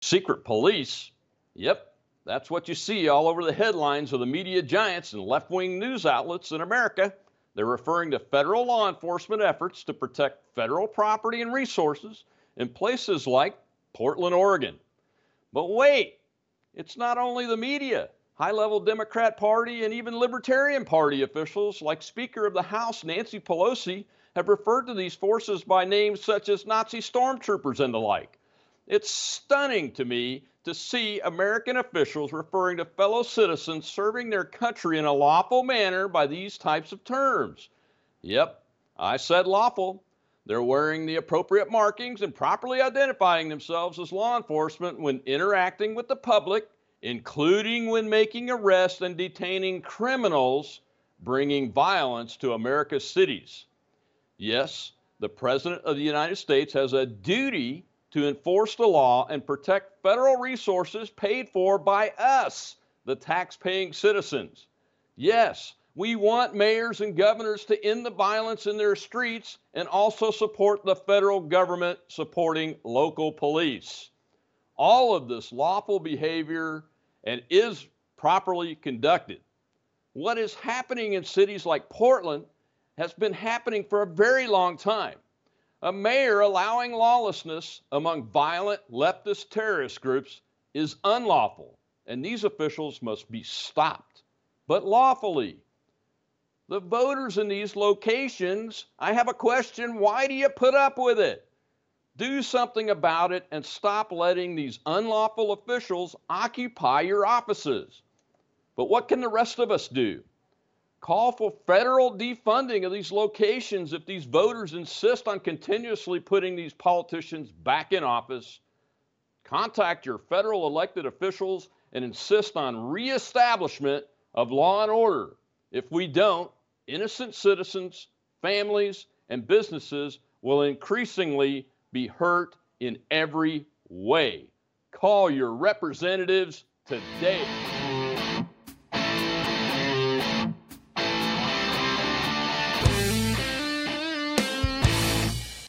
Secret police? Yep, that's what you see all over the headlines of the media giants and left wing news outlets in America. They're referring to federal law enforcement efforts to protect federal property and resources in places like Portland, Oregon. But wait, it's not only the media. High level Democrat Party and even Libertarian Party officials, like Speaker of the House Nancy Pelosi, have referred to these forces by names such as Nazi stormtroopers and the like. It's stunning to me to see American officials referring to fellow citizens serving their country in a lawful manner by these types of terms. Yep, I said lawful. They're wearing the appropriate markings and properly identifying themselves as law enforcement when interacting with the public including when making arrests and detaining criminals bringing violence to America's cities. Yes, the President of the United States has a duty to enforce the law and protect federal resources paid for by us, the tax-paying citizens. Yes, we want mayors and governors to end the violence in their streets and also support the federal government supporting local police. All of this lawful behavior and is properly conducted. What is happening in cities like Portland has been happening for a very long time. A mayor allowing lawlessness among violent leftist terrorist groups is unlawful, and these officials must be stopped, but lawfully. The voters in these locations, I have a question why do you put up with it? Do something about it and stop letting these unlawful officials occupy your offices. But what can the rest of us do? Call for federal defunding of these locations if these voters insist on continuously putting these politicians back in office. Contact your federal elected officials and insist on reestablishment of law and order. If we don't, innocent citizens, families, and businesses will increasingly be hurt in every way. Call your representatives today.